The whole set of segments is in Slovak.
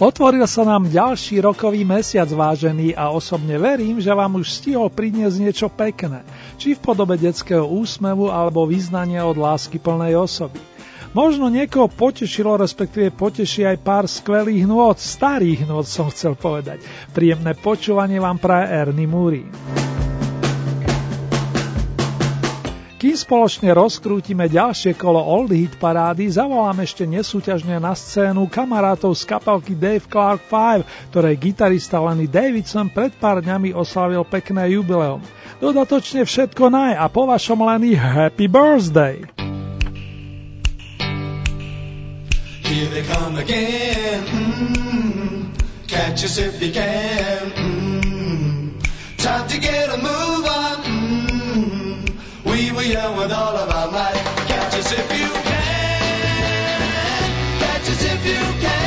Otvoril sa nám ďalší rokový mesiac, vážený, a osobne verím, že vám už stihol priniesť niečo pekné, či v podobe detského úsmevu alebo vyznania od lásky plnej osoby. Možno niekoho potešilo, respektíve poteší aj pár skvelých nôd, starých nôd som chcel povedať. Príjemné počúvanie vám praje Ernie Múry. Kým spoločne rozkrútime ďalšie kolo Old Hit parády, zavolám ešte nesúťažne na scénu kamarátov z kapelky Dave Clark 5, ktorej gitarista Lenny Davidson pred pár dňami oslavil pekné jubileum. Dodatočne všetko naj a po vašom Lenny Happy Birthday! Here they come again, mm, catch us if you can, mm, time to get a move. We were with all of our might. Catch us if you can. Catch us if you can.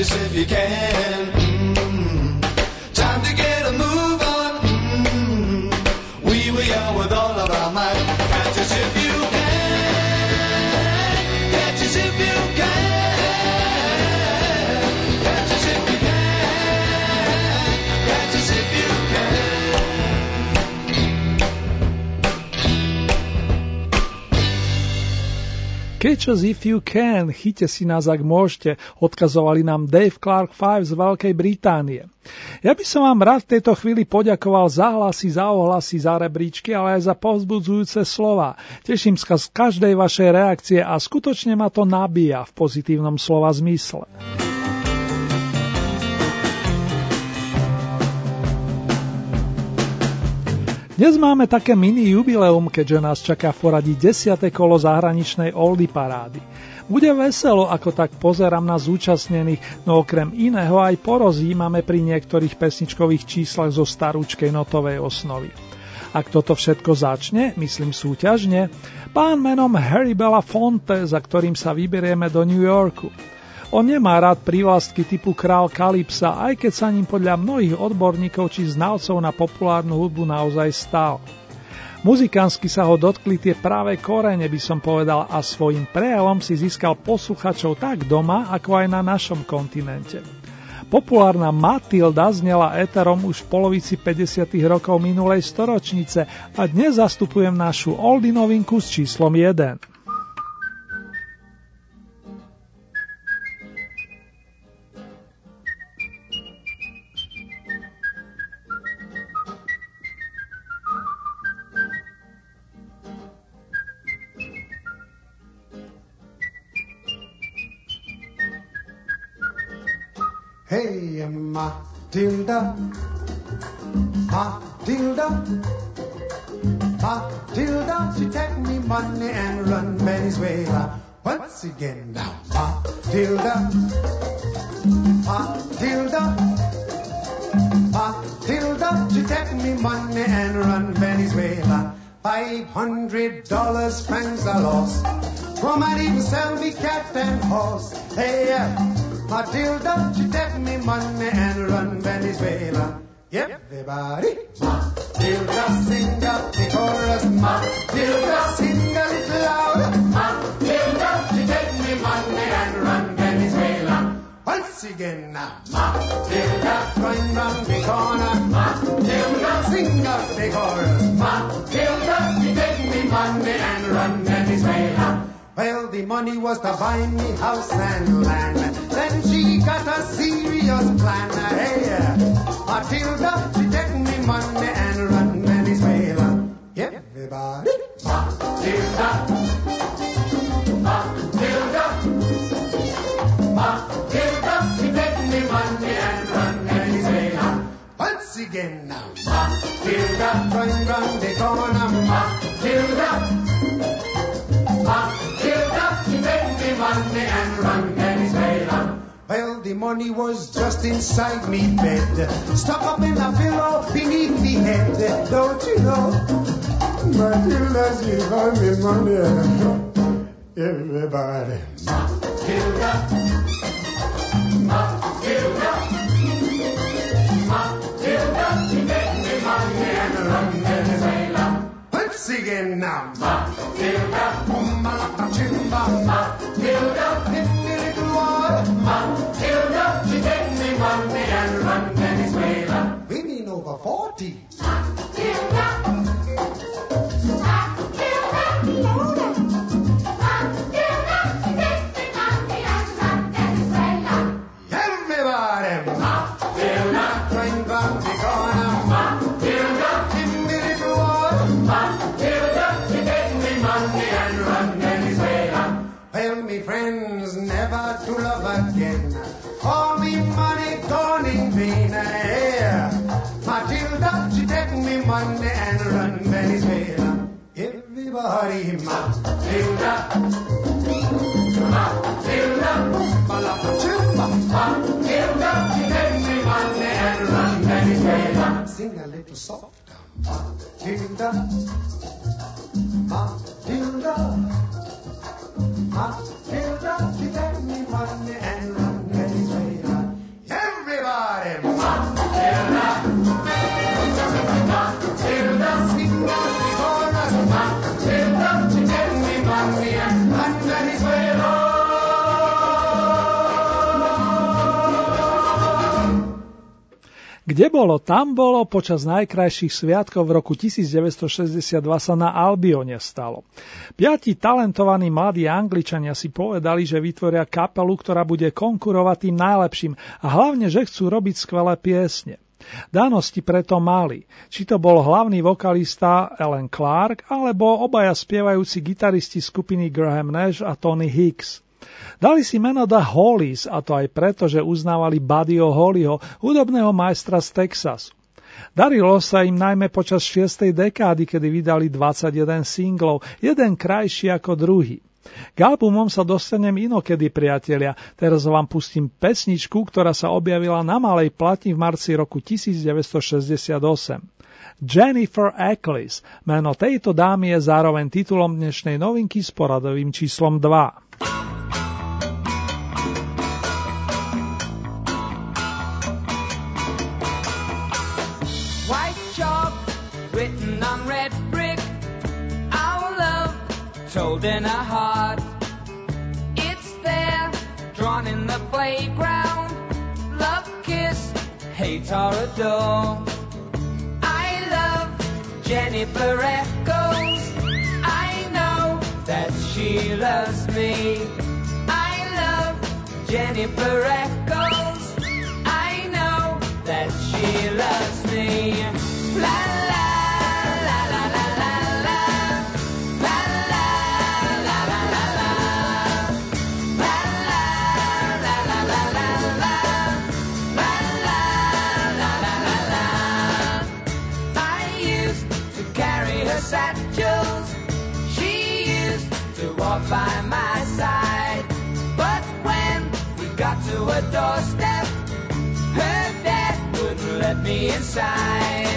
If you can. Catch if you can, chyťte si nás ak môžete, odkazovali nám Dave Clark 5 z Veľkej Británie. Ja by som vám rád v tejto chvíli poďakoval za hlasy, za ohlasy, za rebríčky, ale aj za povzbudzujúce slova. Teším sa z každej vašej reakcie a skutočne ma to nabíja v pozitívnom slova zmysle. Dnes máme také mini jubileum, keďže nás čaká v poradí 10. kolo zahraničnej Oldy parády. Bude veselo, ako tak pozerám na zúčastnených, no okrem iného aj porozímame pri niektorých pesničkových číslach zo starúčkej notovej osnovy. Ak toto všetko začne, myslím súťažne, pán menom Harry Belafonte, za ktorým sa vyberieme do New Yorku. On nemá rád prívlastky typu král Kalypsa, aj keď sa ním podľa mnohých odborníkov či znalcov na populárnu hudbu naozaj stal. Muzikánsky sa ho dotkli tie práve korene, by som povedal, a svojim prejavom si získal posluchačov tak doma, ako aj na našom kontinente. Populárna Matilda znela éterom už v polovici 50. rokov minulej storočnice a dnes zastupujem našu oldy novinku s číslom 1. Hey, Matilda, Matilda, Matilda, she take me money and run Venezuela. Once again now, Matilda, Matilda, Matilda, she take me money and run Venezuela. Five hundred dollars, friends I lost. Come and even sell me cat and horse. Hey, Matilda, she take me money and run Venezuela. Everybody, Matilda, sing up the chorus. Matilda, sing a little louder. Matilda, she take me money and run Venezuela. Once again now, Matilda, going round the corner. Matilda, sing up the chorus. Matilda, she take me money and run Venezuela. Well, the money was to buy me house and land. Then she got a serious plan. Hey, uh, Matilda, she take me money and run. Everybody, Matilda, Matilda, Matilda, me and run Venezuela. Once again now, Matilda, going round the corner, Matilda. Matilda, she take me money and run. Well, the money was just inside me bed, stuck up in a pillow beneath me head. Don't you know? Matilda, she got me money. Everybody. Matilda. Matilda. Matilda, she take me money and run Venezuela. Once again now. Matilda. Umbalaka chimba. Matilda. Hit me little water. Matilda. She take me money take me money and run Venezuela. Everybody, Matilda. Matilda. Malapachimba. Matilda, she take me money and run Venezuela. Sing a little softer. Matilda. Matilda. Matilda, she take me money and run Venezuela. Everybody, Matilda. Kde bolo, tam bolo, počas najkrajších sviatkov v roku 1962 sa na Albione stalo. Piati talentovaní mladí Angličania si povedali, že vytvoria kapelu, ktorá bude konkurovať tým najlepším a hlavne, že chcú robiť skvelé piesne. Danosti preto mali, či to bol hlavný vokalista Alan Clark, alebo obaja spievajúci gitaristi skupiny Graham Nash a Tony Hicks. Dali si meno The Hollies a to aj preto, že uznávali Buddyho Hollyho, hudobného majstra z Texasu. Darilo sa im najmä počas 6. dekády, kedy vydali 21 singlov, jeden krajší ako druhý. K albumom sa dostanem inokedy, priatelia. Teraz vám pustím pesničku, ktorá sa objavila na malej platni v marci roku 1968. Jennifer Eccles. Meno tejto dámy je zároveň titulom dnešnej novinky s poradovým číslom 2. Told in a heart. It's there, drawn in the playground. Love, kiss, hate or adore. I love Jennifer Echoes. I know that she loves me. I love Jennifer Echoes. I know that she loves me. La la by my side. But when we got to a doorstep, her dad wouldn't let me inside.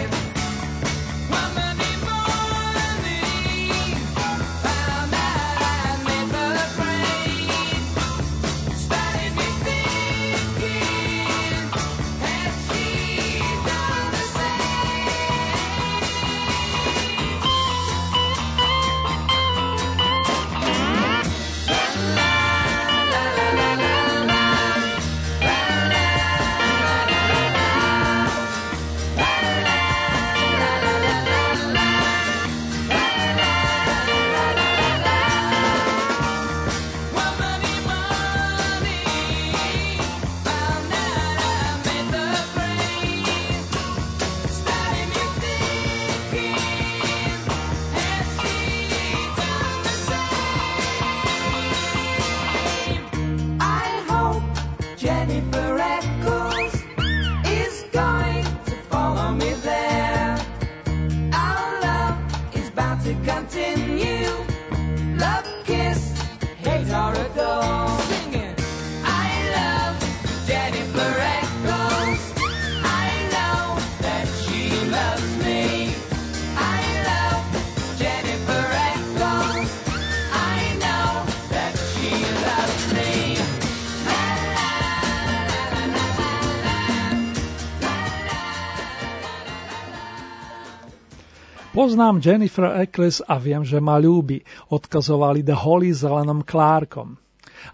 Poznám Jennifer Eccles a viem, že ma ľúbi, odkazovali The Holly zelenom Klárkom.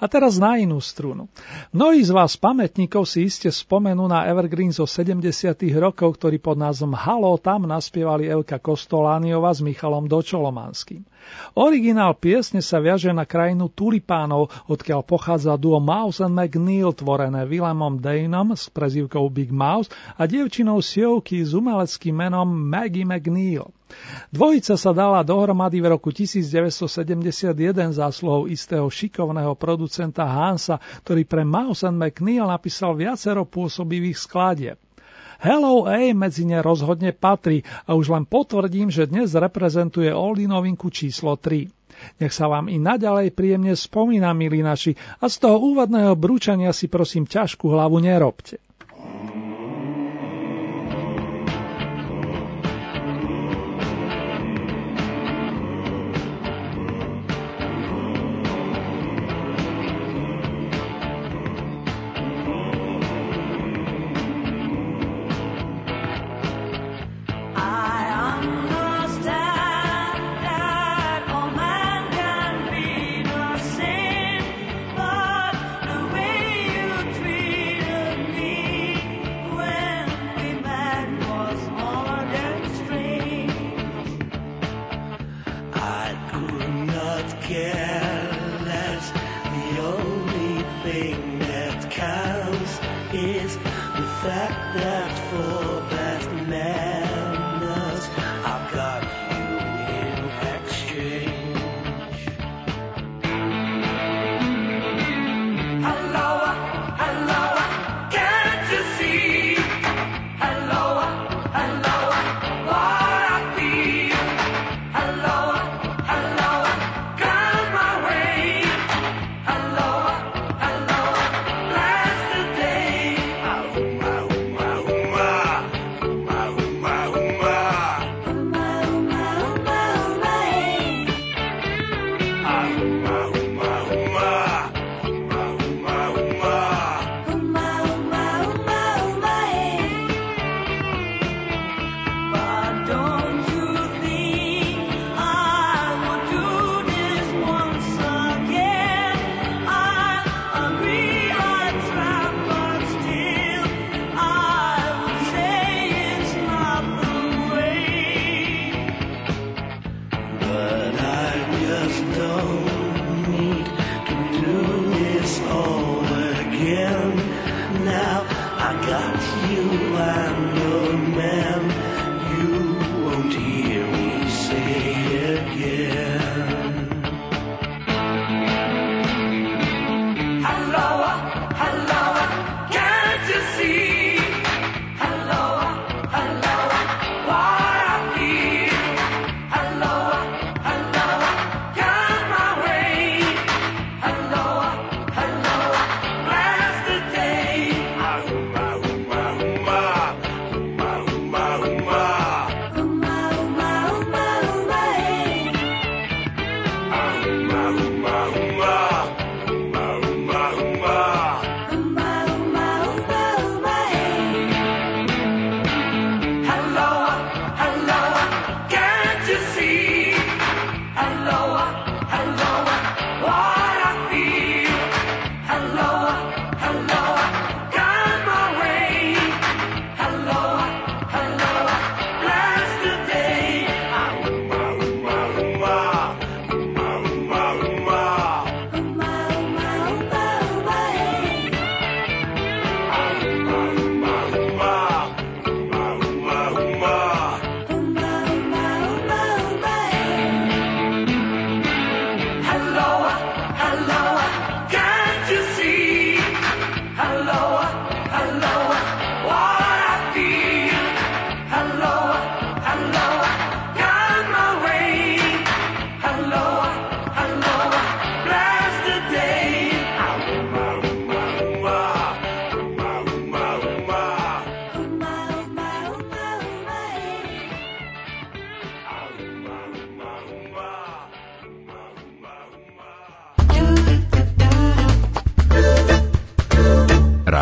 A teraz na inú strunu. Mnohí z vás pamätníkov si iste spomenú na Evergreen zo 70. rokov, ktorý pod názvom Halo tam naspievali Elka Kostolániova s Michalom Dočolomanským. Originál piesne sa viaže na krajinu tulipánov, odkiaľ pochádza duo Mouse and McNeil, tvorené Willemom Daneom s prezývkou Big Mouse a dievčinou Siovky s umeleckým menom Maggie McNeil. Dvojica sa dala dohromady v roku 1971 zásluhou istého šikovného producenta Hansa, ktorý pre Mouse and McNeil napísal viacero pôsobivých skladieb. Hello A medzi ne rozhodne patrí a už len potvrdím, že dnes reprezentuje Oldy novinku číslo 3. Nech sa vám i naďalej príjemne spomína, milí naši, a z toho úvodného brúčania si prosím ťažkú hlavu nerobte.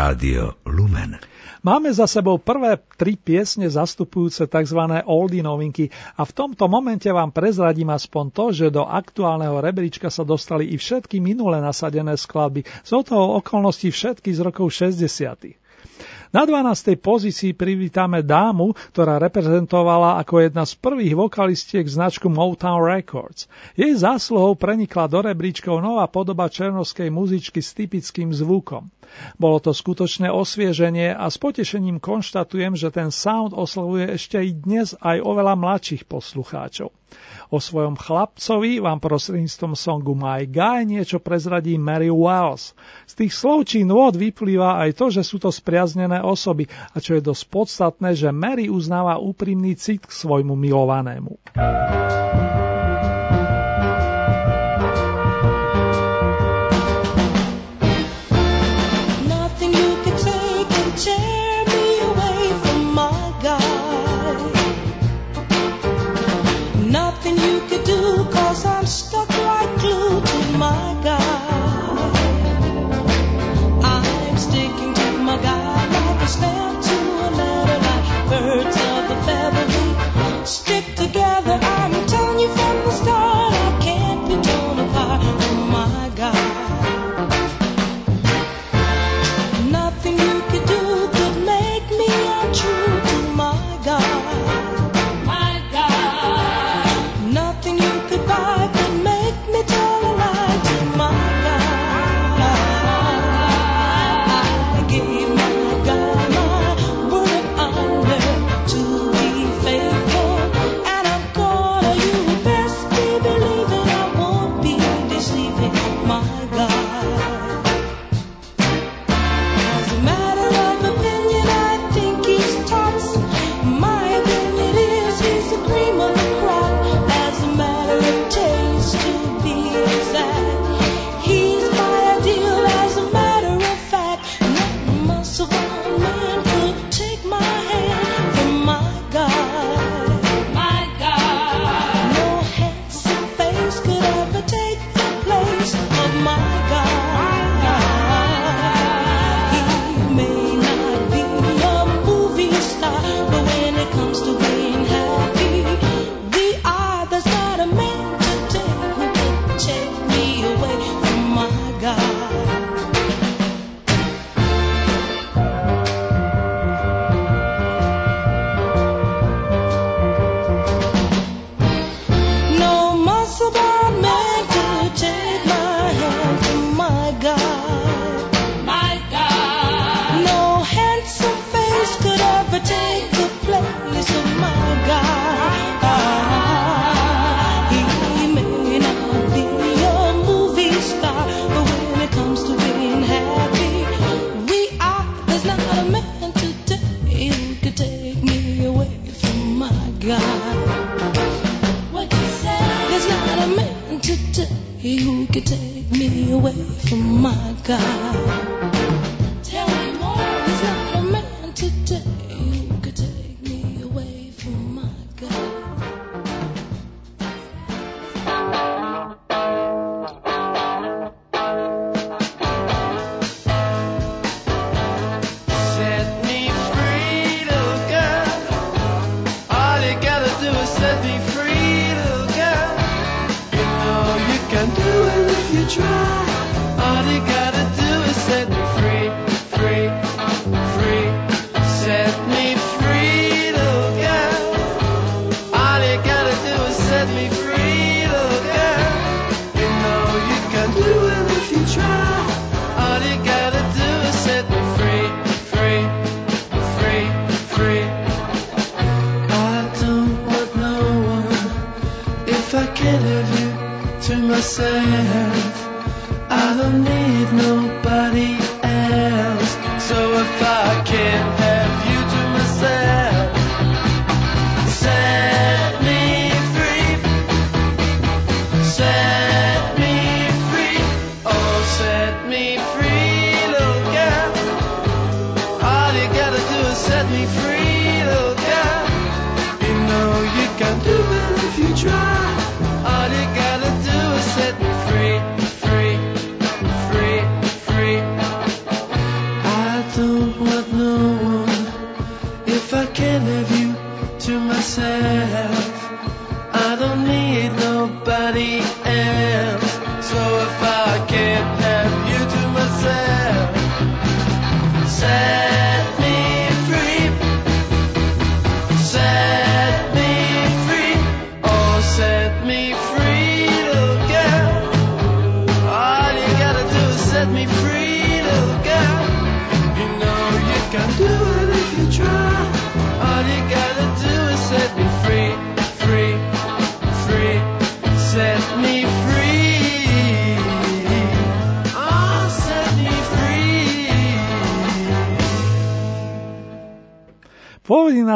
Rádio Lumen. Máme za sebou prvé tri piesne zastupujúce tzv. oldie novinky a v tomto momente vám prezradím aspoň to, že do aktuálneho rebríčka sa dostali i všetky minule nasadené skladby, z toho okolností všetky z rokov 60. Na 12. pozícii privítame dámu, ktorá reprezentovala ako jedna z prvých vokalistiek značku Motown Records. Jej zásluhou prenikla do rebríčkov nová podoba černovskej muzičky s typickým zvukom. Bolo to skutočné osvieženie a s potešením konštatujem, že ten sound oslovuje ešte i dnes aj oveľa mladších poslucháčov. O svojom chlapcovi vám prostredníctvom songu My Guy niečo prezradí Mary Wells. Z tých slov či nôd vyplýva aj to, že sú to spriaznené osoby a čo je dosť podstatné, že Mary uznáva úprimný cit k svojmu milovanému.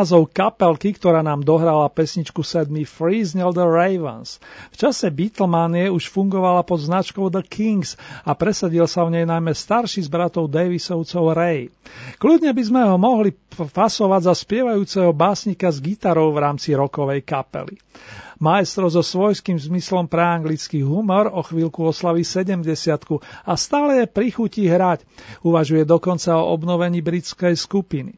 Názov kapelky, ktorá nám dohrala pesničku Set Me Free, znel The Ravens. V čase Beatlemanie už fungovala pod značkou The Kings a presadil sa v nej najmä starší z bratov Davisovcov Ray. Kľudne by sme ho mohli fasovať za spievajúceho básnika s gitarou v rámci rokovej kapely. Maestro so svojským zmyslom pre anglický humor o chvíľku oslaví 70 a stále je prichutí hrať. Uvažuje dokonca o obnovení britskej skupiny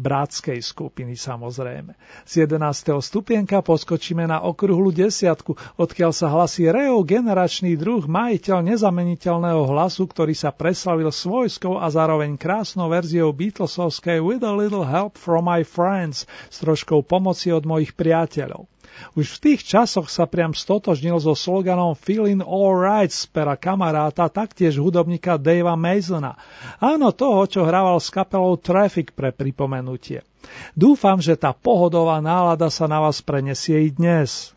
bratskej skupiny samozrejme. Z 11. stupienka poskočíme na okruhlu desiatku, odkiaľ sa hlasí Reo generačný druh, majiteľ nezameniteľného hlasu, ktorý sa preslavil svojskou a zároveň krásnou verziou Beatlesovskej With a Little Help from My Friends s troškou pomoci od mojich priateľov. Už v tých časoch sa priam stotožnil so sloganom Feeling All Right z pera kamaráta, taktiež hudobníka Davea Masona. Áno, toho, čo hrával s kapelou Traffic pre pripomenutie. Dúfam, že tá pohodová nálada sa na vás prenesie i dnes.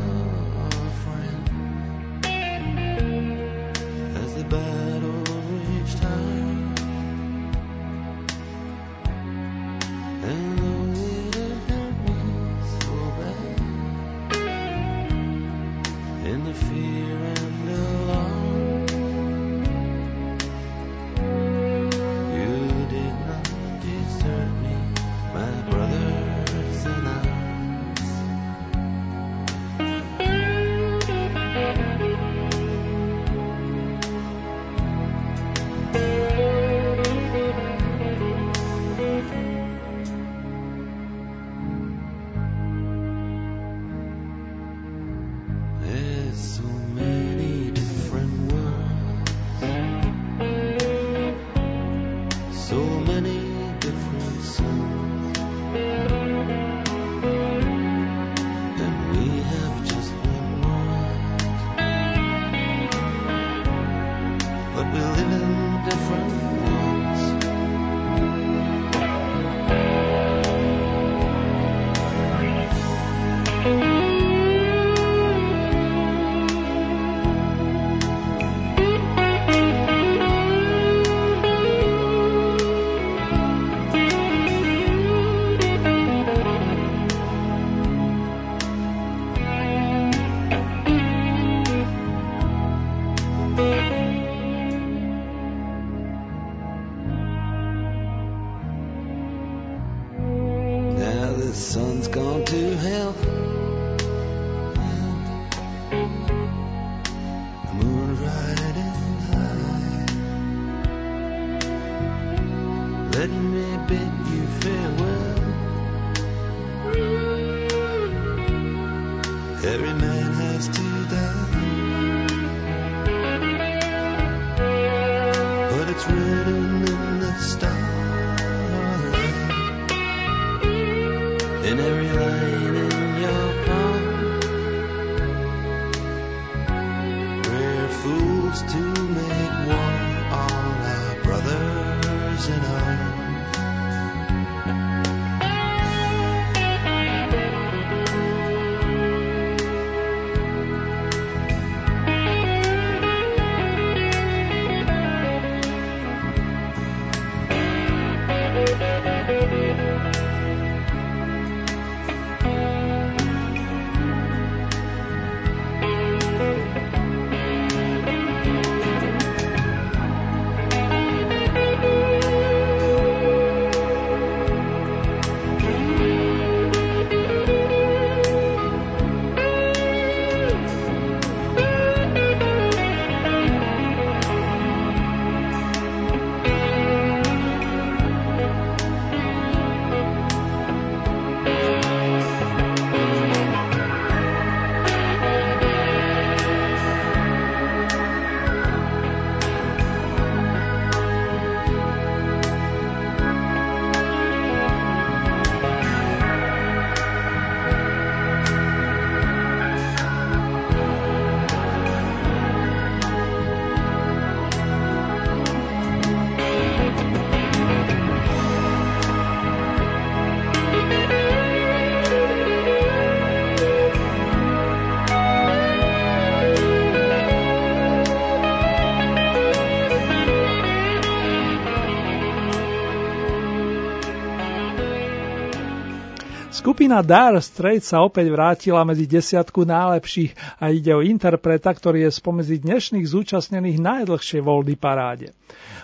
Skupina Dire Straits sa opäť vrátila medzi desiatku najlepších a ide o interpreta, ktorý je spomedzi dnešných zúčastnených najdlhšie v Oldy paráde.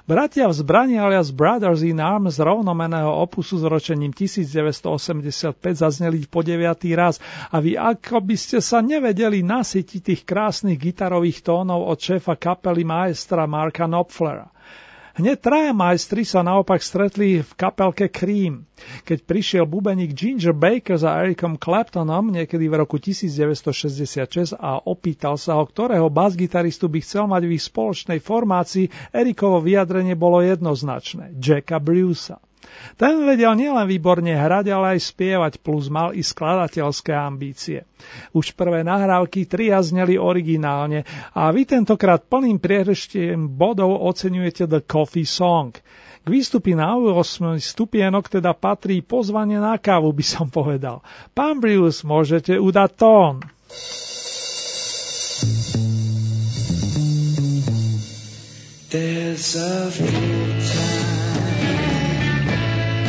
Bratia v zbrani alias Brothers in Arms rovnomeného opusu s ročením 1985 zazneli po deviatý raz a vy ako by ste sa nevedeli nasytiť tých krásnych gitarových tónov od šéfa kapely maestra Marka Knopflera. Hneď traja majstri sa naopak stretli v kapelke Cream. Keď prišiel bubeník Ginger Baker za Ericom Claptonom niekedy v roku 1966 a opýtal sa ho, ktorého basgitaristu by chcel mať v ich spoločnej formácii, Ericovo vyjadrenie bolo jednoznačné. Jacka Brucea. Ten vedel nielen výborne hrať, ale aj spievať, plus mal i skladateľské ambície. Už prvé nahrávky tria originálne a vy tentokrát plným priereštiem bodov oceňujete The Coffee Song. K výstupy na 8 stupienok teda patrí pozvanie na kávu, by som povedal. Pán Brius, môžete udať tón. There's a full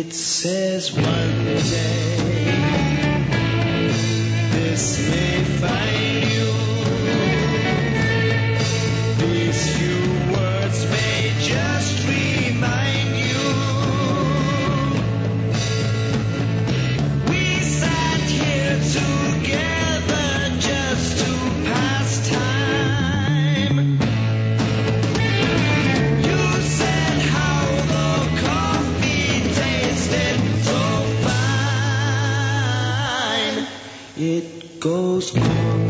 It says one day this may find goes on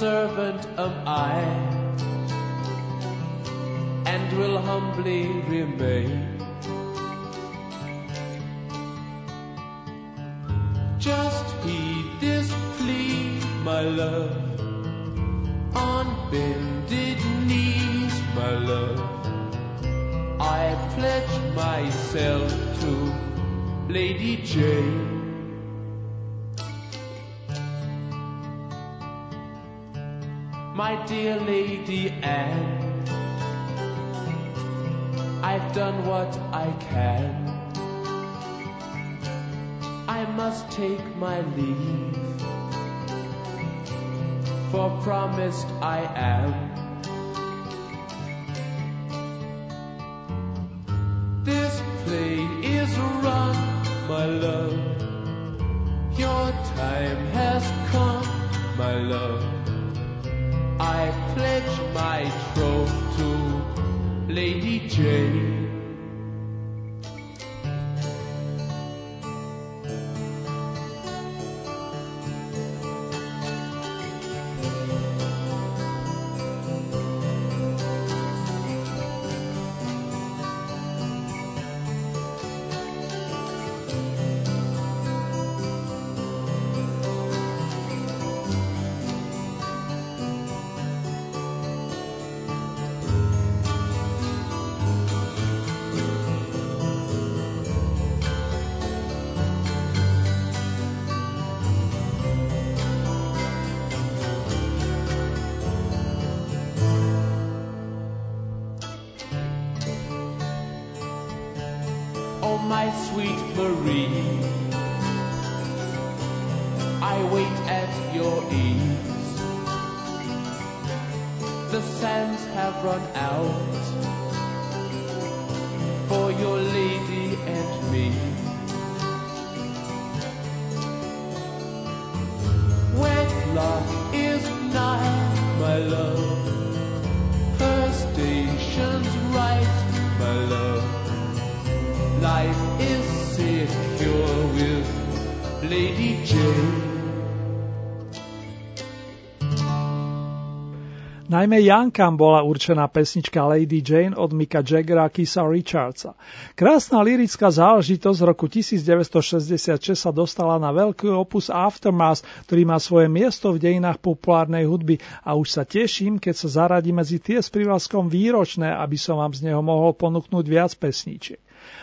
servant am I, and will humbly remain. Just heed this plea, my love, on bended knees, my love. I pledge myself to Lady Jane. My dear Lady Anne, I've done what I can. I must take my leave, for promised I am. This play is run, my love. Your time has come, my love. I pledge my troth to Lady Jane. Najmä Jankam bola určená pesnička Lady Jane od Mika Jaggera Kisa Richardsa. Krásna lirická záležitosť z roku 1966 sa dostala na veľký opus Aftermath, ktorý má svoje miesto v dejinách populárnej hudby a už sa teším, keď sa zaradí medzi tie s privlaskom výročné, aby som vám z neho mohol ponúknuť viac pesníčiek.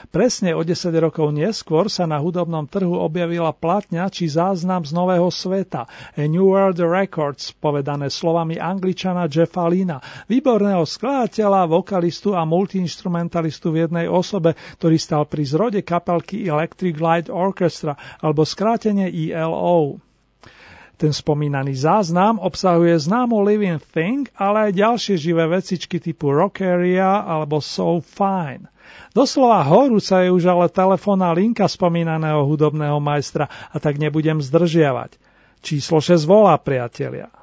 Presne o 10 rokov neskôr sa na hudobnom trhu objavila platňa či záznam z Nového sveta A New World Records, povedané slovami angličana Jeffa Lina, výborného skladateľa, vokalistu a multiinstrumentalistu v jednej osobe, ktorý stal pri zrode kapelky Electric Light Orchestra alebo skrátenie ELO. Ten spomínaný záznam obsahuje známu Living Thing, ale aj ďalšie živé vecičky typu Rockeria alebo So Fine. Doslova horúca je už ale telefónna linka spomínaného hudobného majstra a tak nebudem zdržiavať. Číslo 6 volá, priatelia.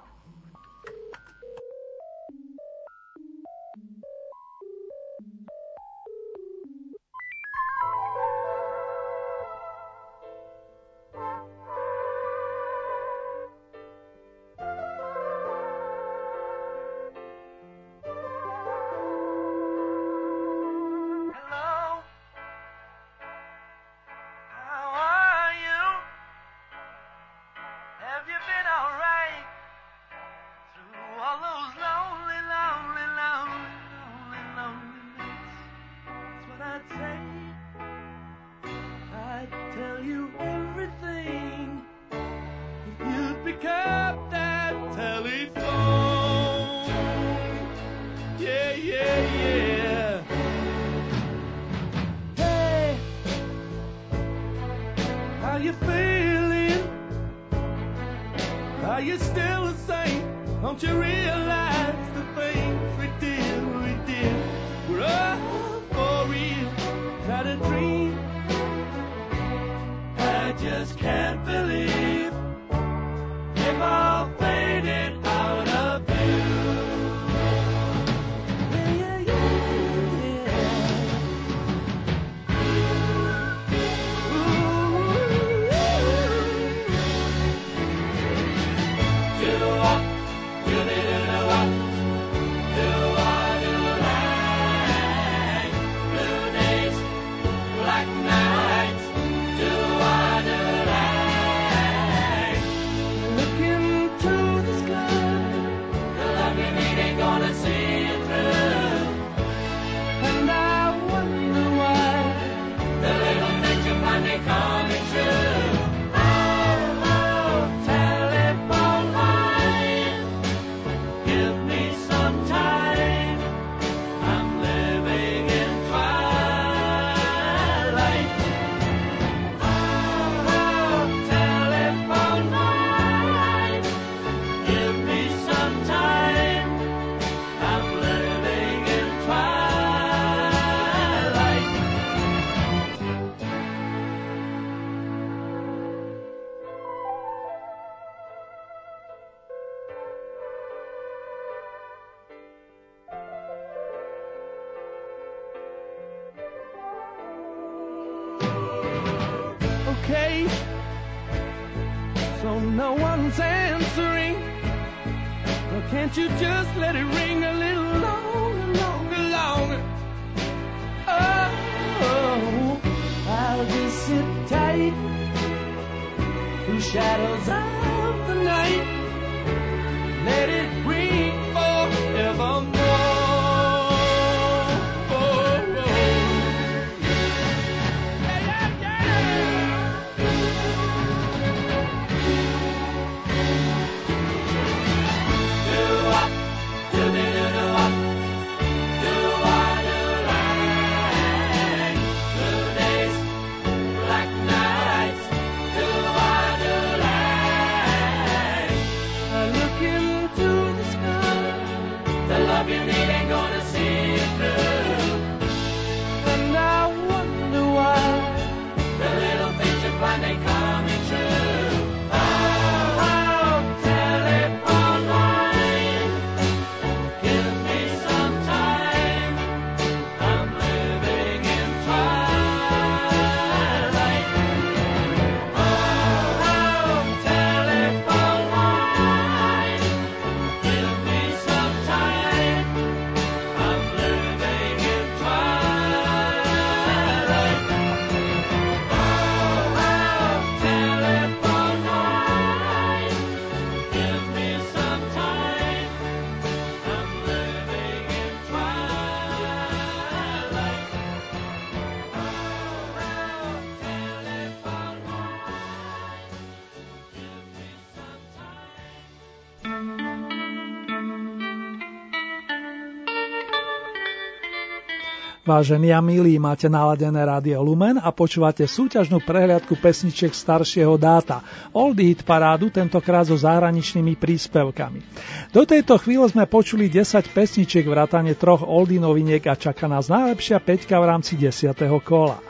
Vážení a milí, máte naladené rádio Lumen a počúvate súťažnú prehliadku pesničiek staršieho dáta. Oldie hit parádu, tentokrát so zahraničnými príspevkami. Do tejto chvíle sme počuli 10 pesničiek vrátane troch oldie noviniek a čaká nás najlepšia peťka v rámci 10. kola.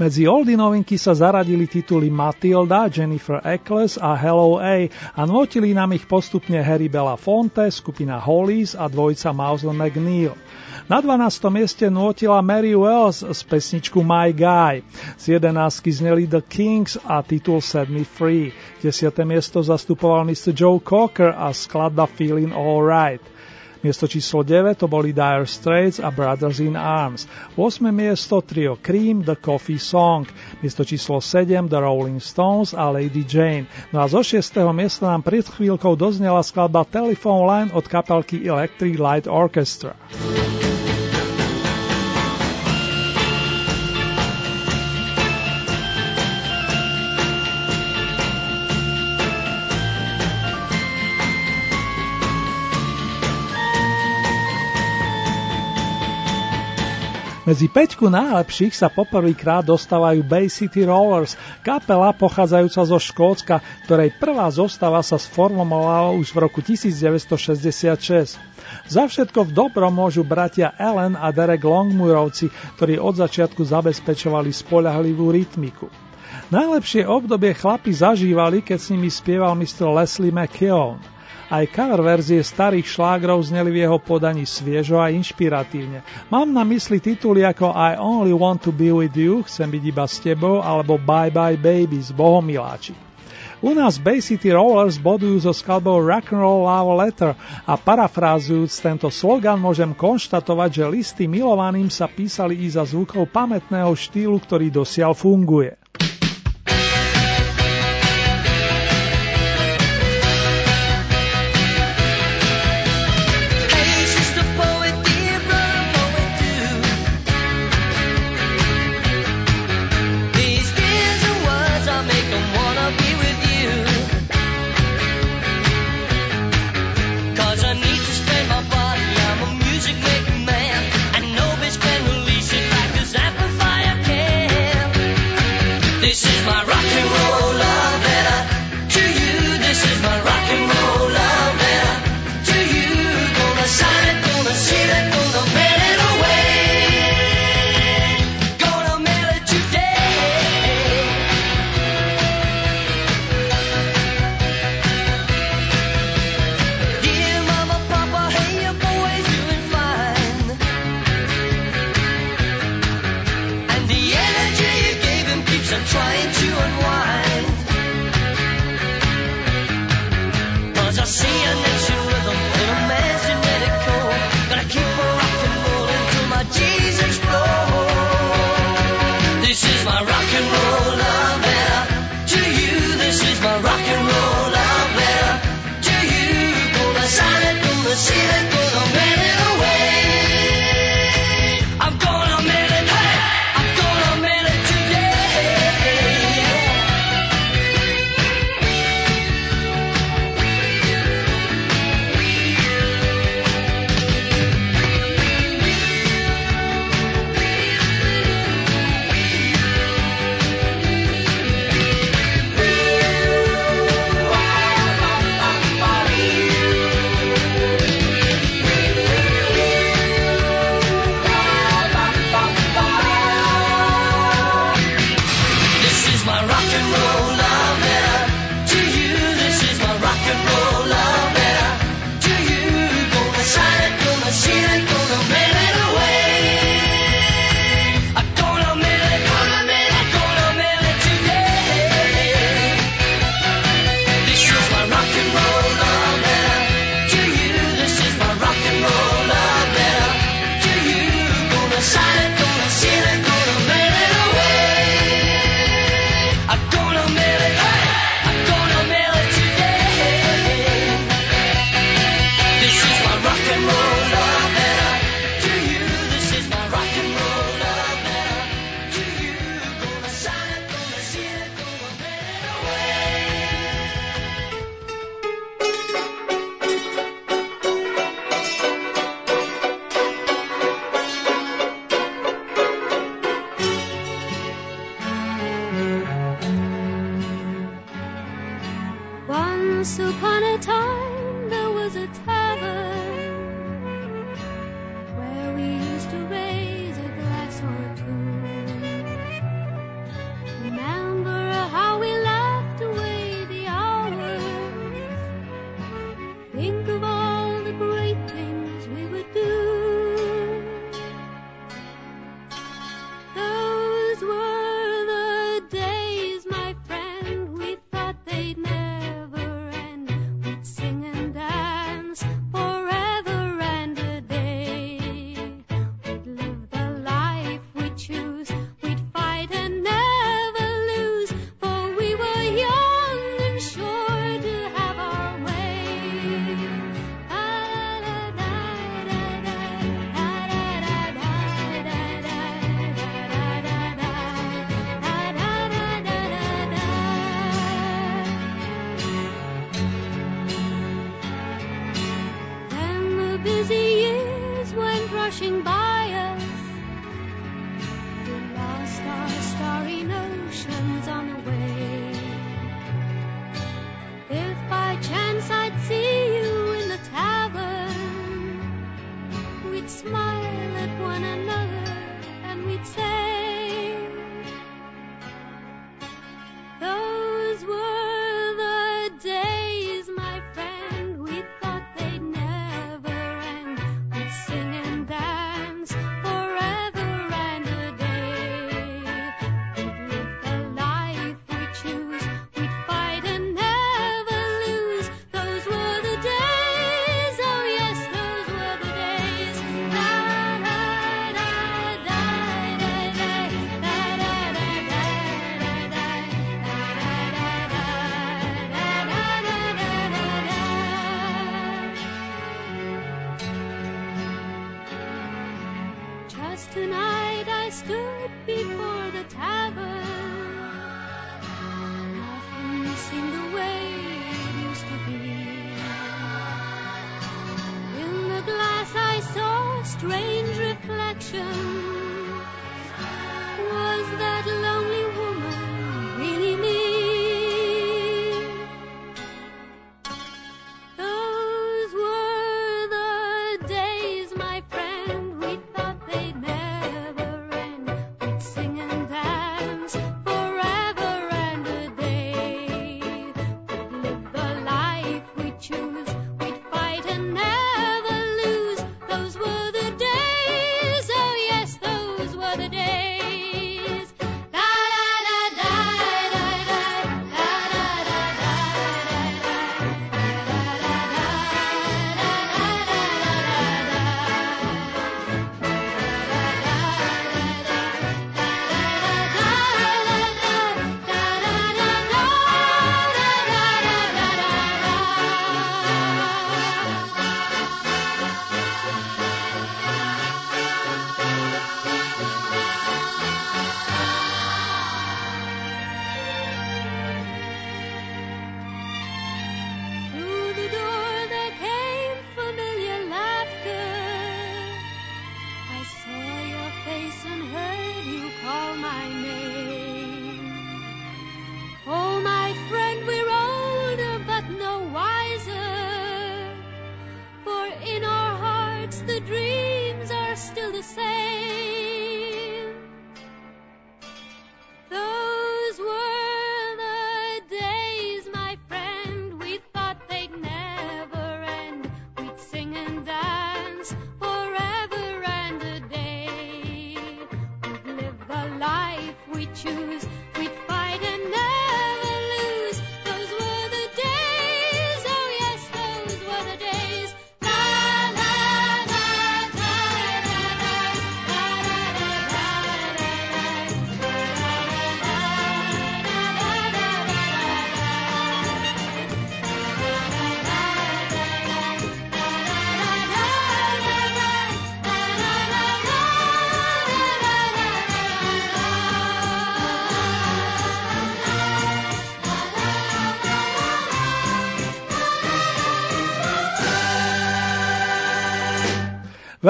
Medzi oldie novinky sa zaradili tituly Matilda, Jennifer Eccles a Hello A a notili nám ich postupne Harry Belafonte, skupina Hollies a dvojica Mouse McNeil. Na 12. mieste notila Mary Wells z pesničku My Guy. Z 11. zneli The Kings a titul Set Me Free. 10. miesto zastupoval Mr. Joe Cocker a skladba Feeling Alright. Miesto číslo 9 to boli Dire Straits a Brothers in Arms. 8. miesto trio Cream, The Coffee Song. Miesto číslo 7 The Rolling Stones a Lady Jane. No a zo 6. miesta nám pred chvíľkou doznela skladba Telephone Line od kapelky Electric Light Orchestra. Medzi peťku najlepších sa poprvýkrát dostávajú Bay City Rollers, kapela pochádzajúca zo Škótska, ktorej prvá zostava sa sformovala už v roku 1966. Za všetko v dobrom môžu bratia Ellen a Derek Longmurovci, ktorí od začiatku zabezpečovali spoľahlivú rytmiku. Najlepšie obdobie chlapi zažívali, keď s nimi spieval Mr. Leslie McKeown. Aj cover verzie starých šlágrov zneli v jeho podaní sviežo a inšpiratívne. Mám na mysli tituly ako I Only Want to Be With You, Chcem byť iba s tebou, alebo Bye Bye Baby z Bohomiláči. U nás Bay City Rollers bodujú so skladbou Rock'n'Roll Love Letter a parafrázujúc tento slogan môžem konštatovať, že listy milovaným sa písali i za zvukov pamätného štýlu, ktorý dosiaľ funguje.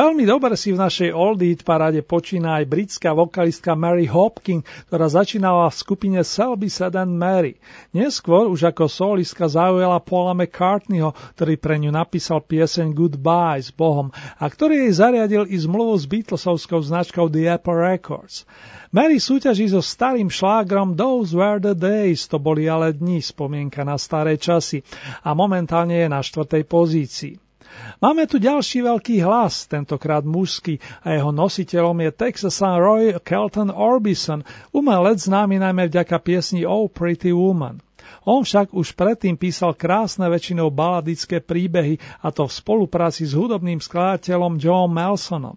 Veľmi dobre si v našej Old Hit paráde počína aj britská vokalistka Mary Hopkin, ktorá začínala v skupine Selby Sad and Mary. Neskôr už ako solistka zaujala Paula McCartneyho, ktorý pre ňu napísal pieseň Goodbye s Bohom a ktorý jej zariadil i zmluvu s Beatlesovskou značkou The Apple Records. Mary súťaží so starým šlágrom Those Were the Days, to boli ale dni, spomienka na staré časy a momentálne je na štvrtej pozícii. Máme tu ďalší veľký hlas, tentokrát mužský, a jeho nositeľom je Texasan Roy Kelton Orbison, umelec známy najmä vďaka piesni Oh Pretty Woman. On však už predtým písal krásne väčšinou baladické príbehy, a to v spolupráci s hudobným skladateľom Joe Melsonom.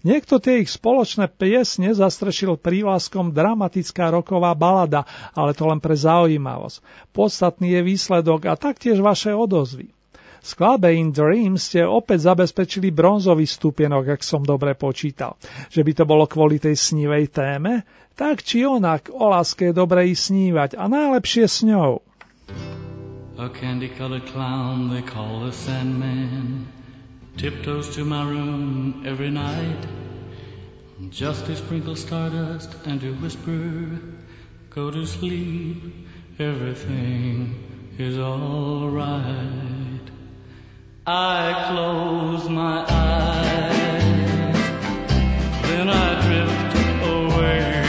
Niekto tie ich spoločné piesne zastrešil prívlaskom dramatická roková balada, ale to len pre zaujímavosť. Podstatný je výsledok a taktiež vaše odozvy skladbe In Dreams ste opäť zabezpečili bronzový stupienok, ak som dobre počítal. Že by to bolo kvôli tej snívej téme? Tak či onak, o láske je dobre i snívať a najlepšie s ňou. A candy-colored clown they call the Sandman Tiptoes to my room every night Just to sprinkle stardust and to whisper Go to sleep, everything is alright I close my eyes, then I drift Mr.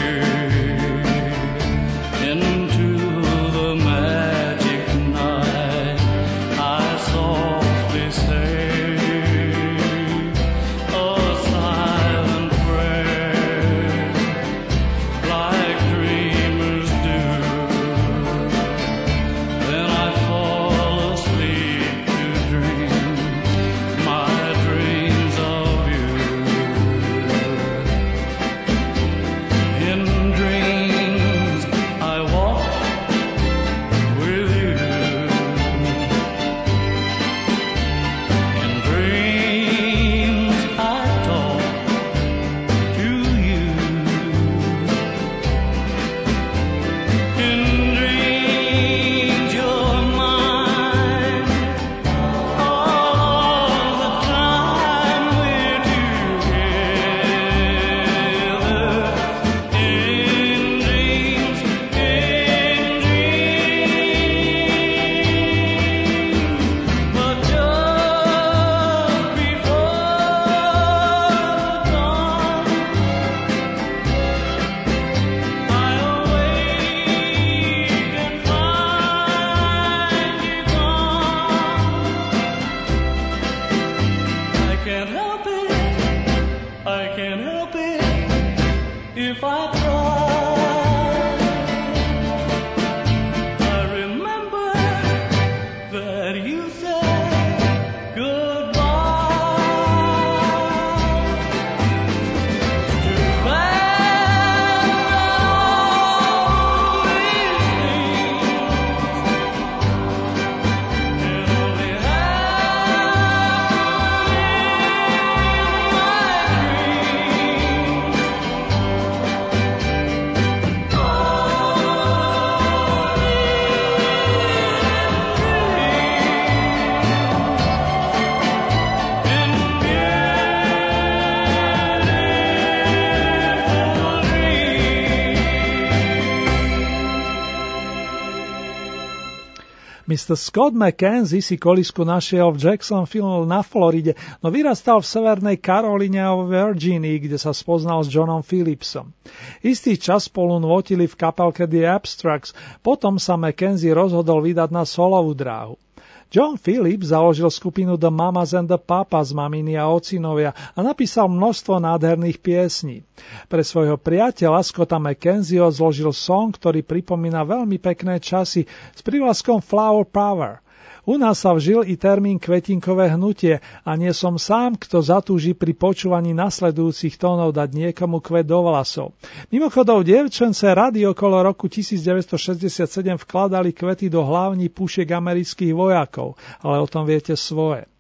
Scott McKenzie si kolisku našiel v Jacksonville na Floride, no vyrastal v severnej Karoline a v Virginii, kde sa spoznal s Johnom Phillipsom. Istý čas spolu nvotili v kapelke The Abstracts, potom sa McKenzie rozhodol vydať na solovú dráhu. John Phillips založil skupinu The Mamas and the Papas, maminy a ocinovia a napísal množstvo nádherných piesní. Pre svojho priateľa Scotta McKenzieho zložil song, ktorý pripomína veľmi pekné časy s prívlaskom Flower Power – u nás sa vžil i termín kvetinkové hnutie a nie som sám, kto zatúži pri počúvaní nasledujúcich tónov dať niekomu kvet do vlasov. Mimochodov, dievčence rady okolo roku 1967 vkladali kvety do hlavní pušiek amerických vojakov, ale o tom viete svoje.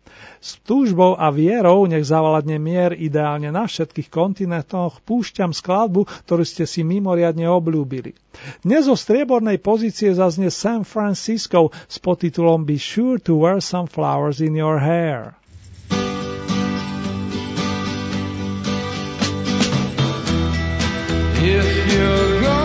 S túžbou a vierou nech zavladne mier ideálne na všetkých kontinentoch púšťam skladbu, ktorú ste si mimoriadne obľúbili. Dnes zo striebornej pozície zaznie San Francisco s podtitulom Be sure to wear some flowers in your hair. If you're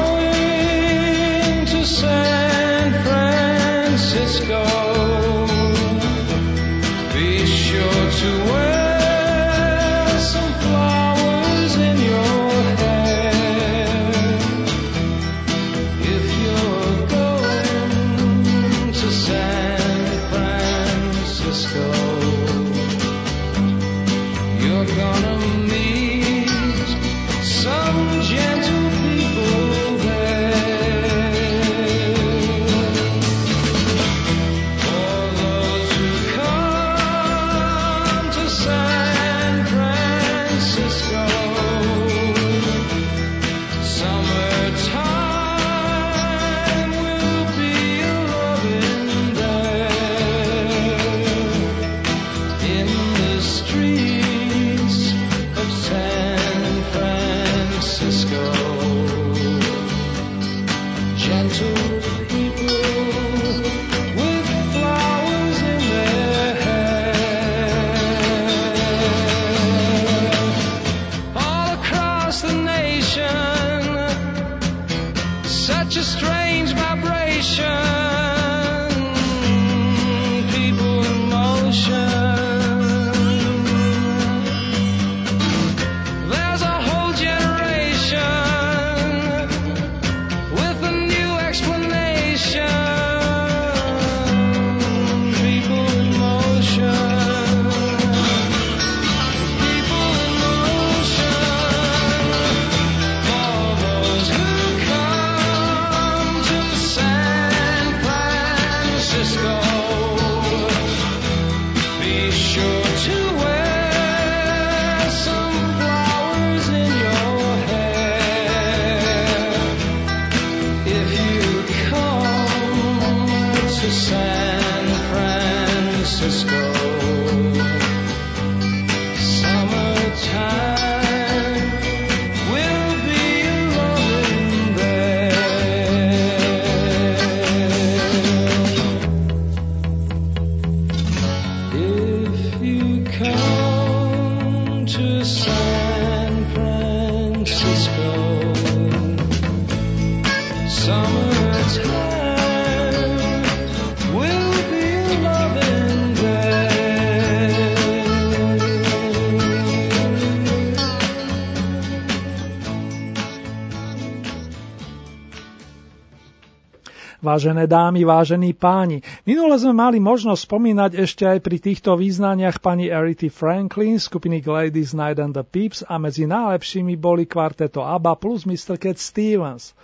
Vážené dámy, vážení páni, minule sme mali možnosť spomínať ešte aj pri týchto význaniach pani Arity Franklin, skupiny Ladies Night and the Peeps a medzi najlepšími boli kvarteto ABBA plus Mr. Cat Stevens.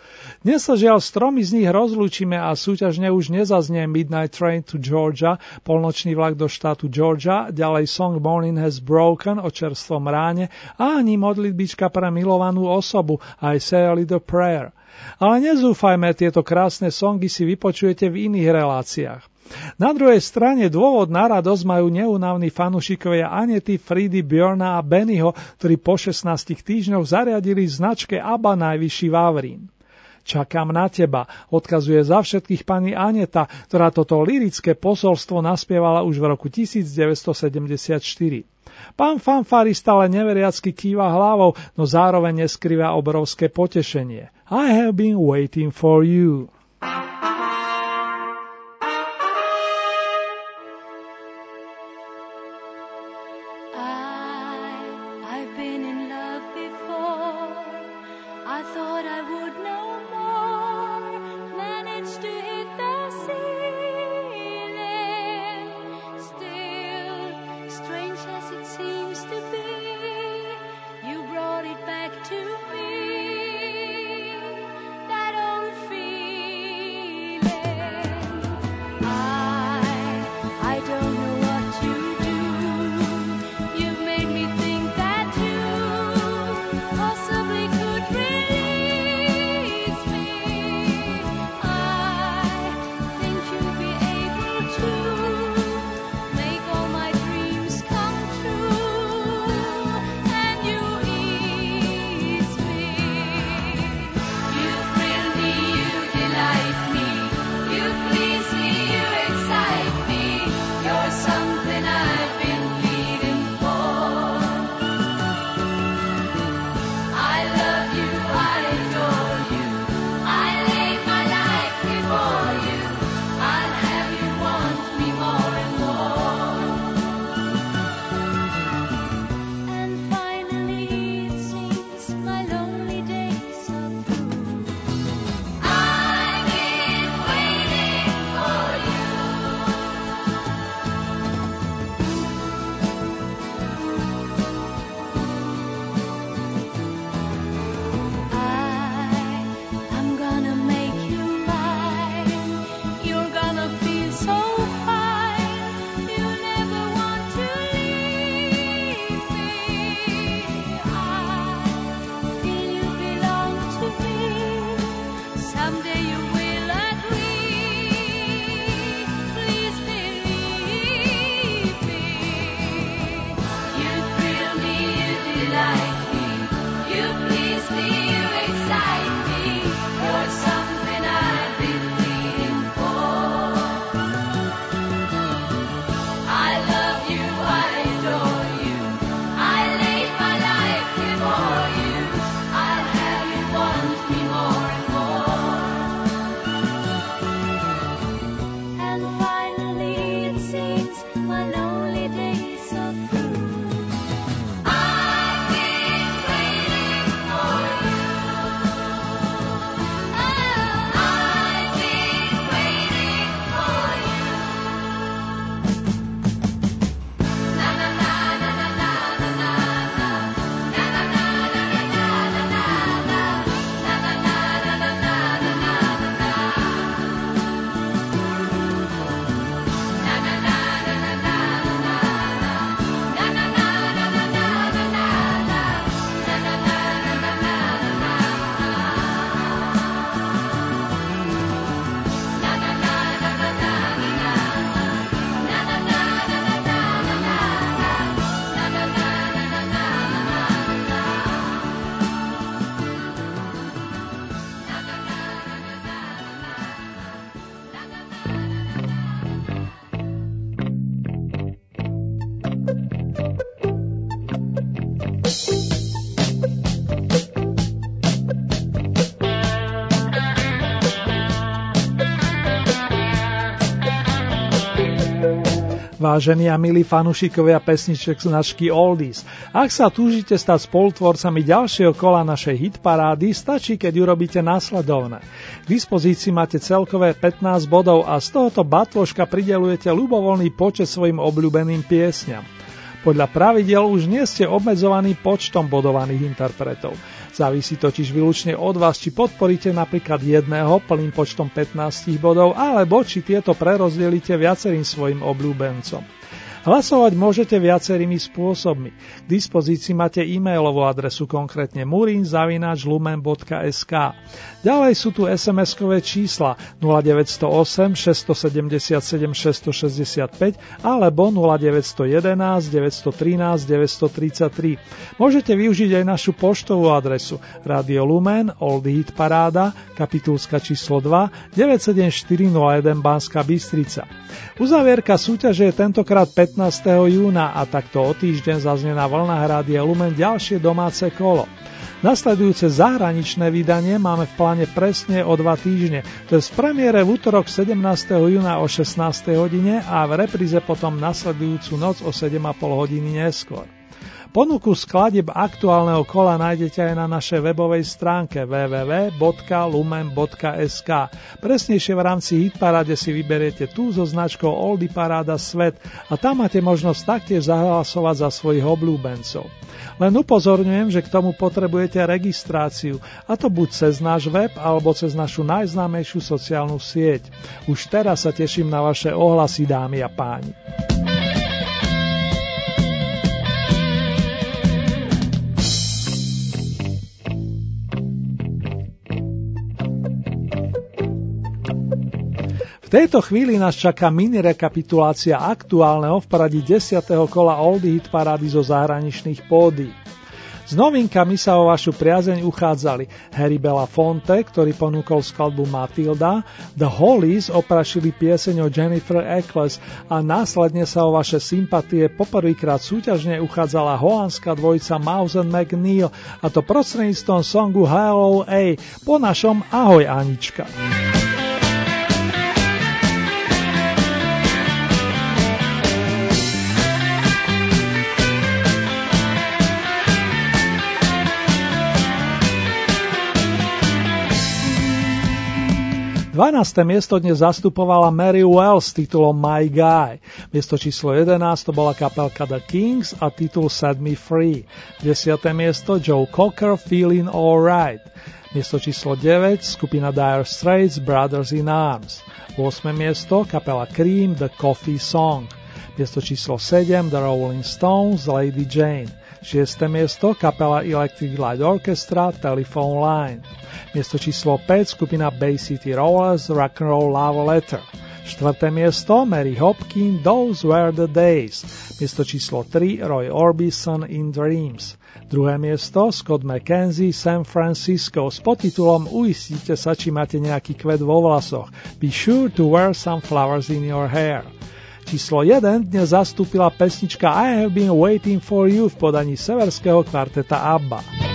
Dnes sa žiaľ stromy z nich rozlúčime a súťažne už nezaznie Midnight Train to Georgia, polnočný vlak do štátu Georgia, ďalej song Morning Has Broken o čerstvom ráne a ani modlitbička pre milovanú osobu, aj Say a Little Prayer. Ale nezúfajme, tieto krásne songy si vypočujete v iných reláciách. Na druhej strane dôvod na radosť majú neunavní fanúšikovia Anety, Fridy, Bjorna a Bennyho, ktorí po 16 týždňoch zariadili značke ABBA najvyšší Vavrín. Čakám na teba, odkazuje za všetkých pani Aneta, ktorá toto lirické posolstvo naspievala už v roku 1974. Pán fanfári stále neveriacky kýva hlavou, no zároveň neskrýva obrovské potešenie. I have been waiting for you. Vážení a milí fanúšikovia pesniček značky Oldies, ak sa túžite stať spolutvorcami ďalšieho kola našej hitparády, stačí, keď urobíte následovné. K dispozícii máte celkové 15 bodov a z tohoto batložka pridelujete ľubovoľný počet svojim obľúbeným piesňam. Podľa pravidel už nie ste obmedzovaní počtom bodovaných interpretov. Závisí totiž výlučne od vás, či podporíte napríklad jedného plným počtom 15 bodov, alebo či tieto prerozdelíte viacerým svojim obľúbencom. Hlasovať môžete viacerými spôsobmi. K dispozícii máte e-mailovú adresu konkrétne murinzavinačlumen.sk. Ďalej sú tu SMS-kové čísla 0908 677 665 alebo 0911 913 933. Môžete využiť aj našu poštovú adresu Radio Lumen, Old Hit Paráda, kapitulska číslo 2, 97401 Banská Bystrica. Uzavierka súťaže je tentokrát 15. júna a takto o týždeň zaznie na vlnách Rádia Lumen ďalšie domáce kolo. Nasledujúce zahraničné vydanie máme v pláne presne o dva týždne, to je z premiére v útorok 17. júna o 16. hodine a v repríze potom nasledujúcu noc o 7,5 hodiny neskôr. Ponuku skladeb aktuálneho kola nájdete aj na našej webovej stránke www.lumen.sk. Presnejšie v rámci Hitparade si vyberiete tú so značkou Oldy Paráda Svet a tam máte možnosť taktiež zahlasovať za svojich obľúbencov. Len upozorňujem, že k tomu potrebujete registráciu, a to buď cez náš web alebo cez našu najznámejšiu sociálnu sieť. Už teraz sa teším na vaše ohlasy, dámy a páni. Tejto chvíli nás čaká mini rekapitulácia aktuálneho v poradí 10. kola Oldie Hit parády zo zahraničných pódy. S novinkami sa o vašu priazeň uchádzali Harry Belafonte, ktorý ponúkol skladbu Matilda, The Hollies oprašili pieseň o Jennifer Eccles a následne sa o vaše sympatie poprvýkrát súťažne uchádzala holandská dvojica Mouse and McNeil a to prostredníctvom songu Hello A po našom Ahoj Anička. 12. miesto dnes zastupovala Mary Wells s titulom My Guy. Miesto číslo 11 to bola kapelka The Kings a titul Set Me Free. 10. miesto Joe Cocker Feeling Alright. Miesto číslo 9 skupina Dire Straits Brothers in Arms. 8. miesto kapela Cream The Coffee Song. Miesto číslo 7 The Rolling Stones Lady Jane. 6. miesto kapela Electric Light Orchestra Telephone Line. Miesto číslo 5 skupina Bay City Rollers Rock and Roll Love Letter. Štvrté miesto Mary Hopkin Those Were the Days. Miesto číslo 3 Roy Orbison In Dreams. Druhé miesto Scott McKenzie San Francisco s podtitulom Uistite sa, či máte nejaký kvet vo vlasoch. Be sure to wear some flowers in your hair. Číslo 1 dnes zastúpila pesnička I have been waiting for you v podaní severského kvarteta ABBA.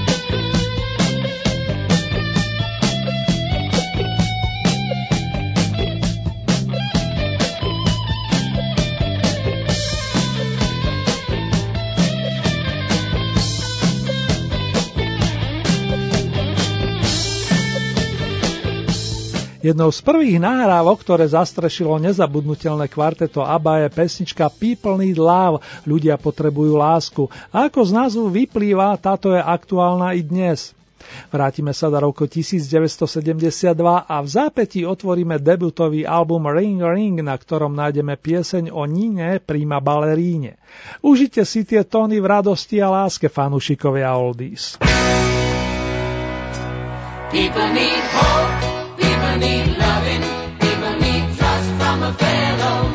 Jednou z prvých nahrávok, ktoré zastrešilo nezabudnutelné kvarteto ABBA je pesnička People Need Love, ľudia potrebujú lásku. A ako z názvu vyplýva, táto je aktuálna i dnes. Vrátime sa do roku 1972 a v zápätí otvoríme debutový album Ring Ring, na ktorom nájdeme pieseň o Nine Prima Baleríne. Užite si tie tóny v radosti a láske, fanúšikovia Oldies. People need hope. Need loving. People need trust from a fellow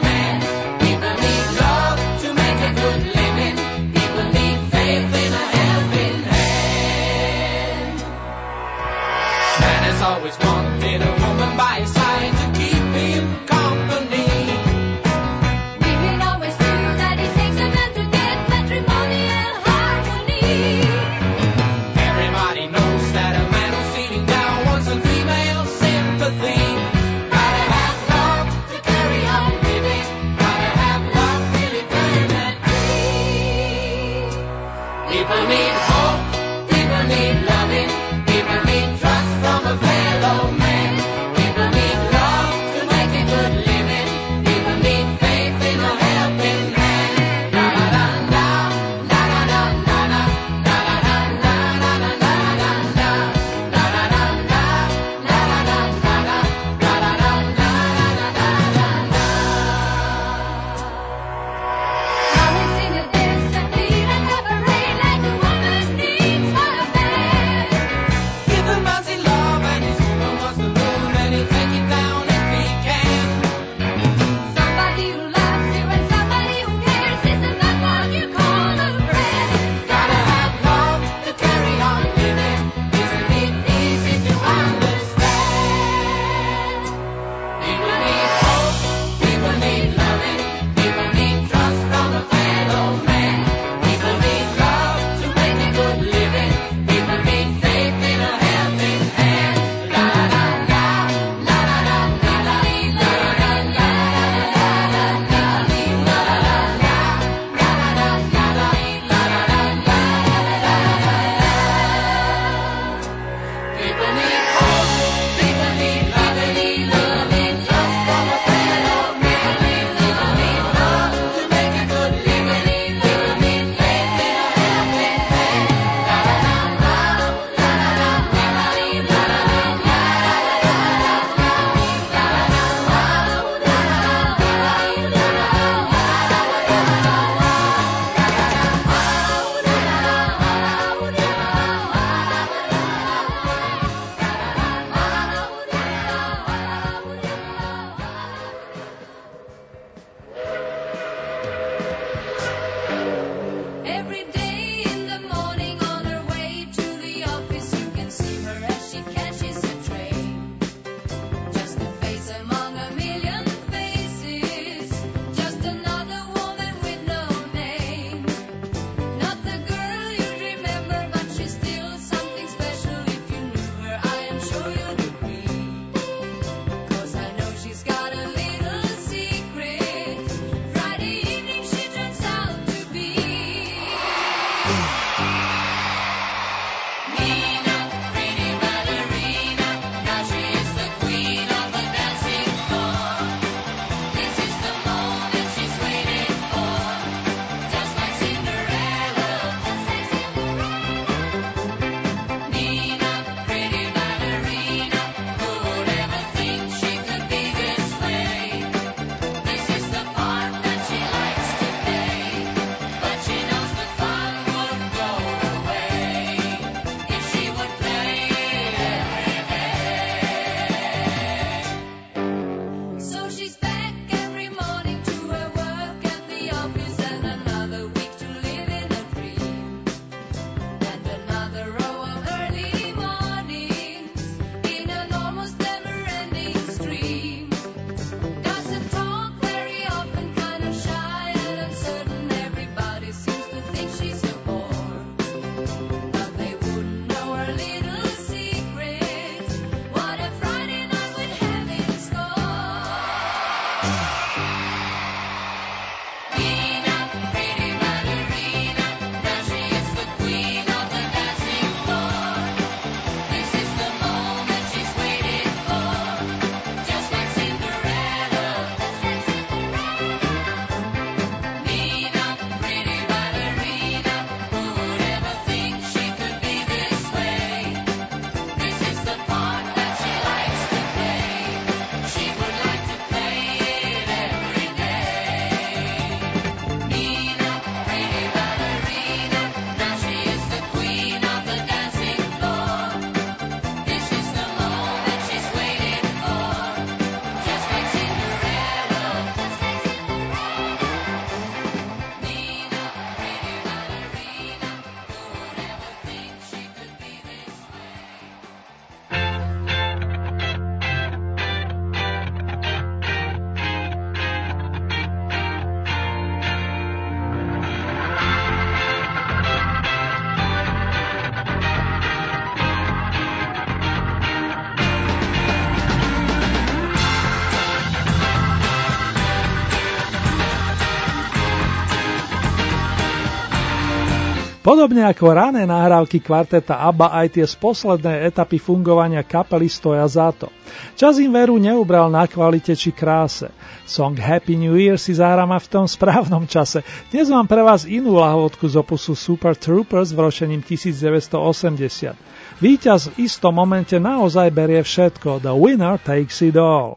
Podobne ako rané nahrávky kvarteta ABBA aj tie z poslednej etapy fungovania kapely stoja za to. Čas im veru neubral na kvalite či kráse. Song Happy New Year si zahráme v tom správnom čase. Dnes mám pre vás inú lahodku z opusu Super Troopers v ročením 1980. Výťaz v istom momente naozaj berie všetko. The winner takes it all.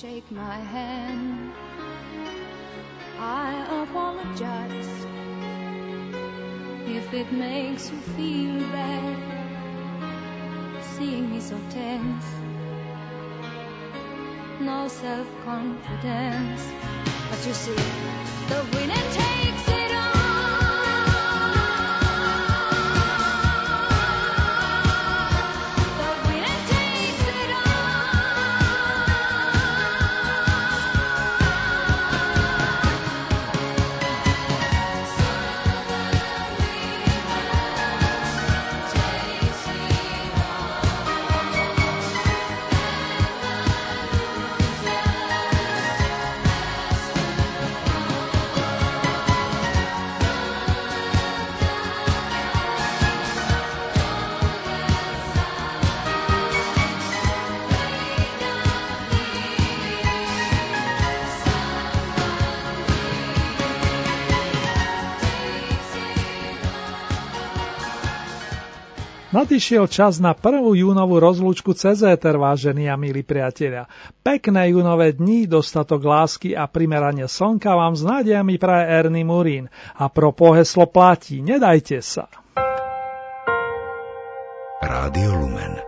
Shake my hand. I apologize if it makes you feel bad seeing me so tense. No self confidence, but you see, the winner Nadišiel čas na prvú júnovú rozlúčku cez éter, vážení a milí priatelia. Pekné júnové dni, dostatok lásky a primeranie slnka vám s nádejami praje Erny Murín. A pro poheslo platí, nedajte sa. Rádio Lumen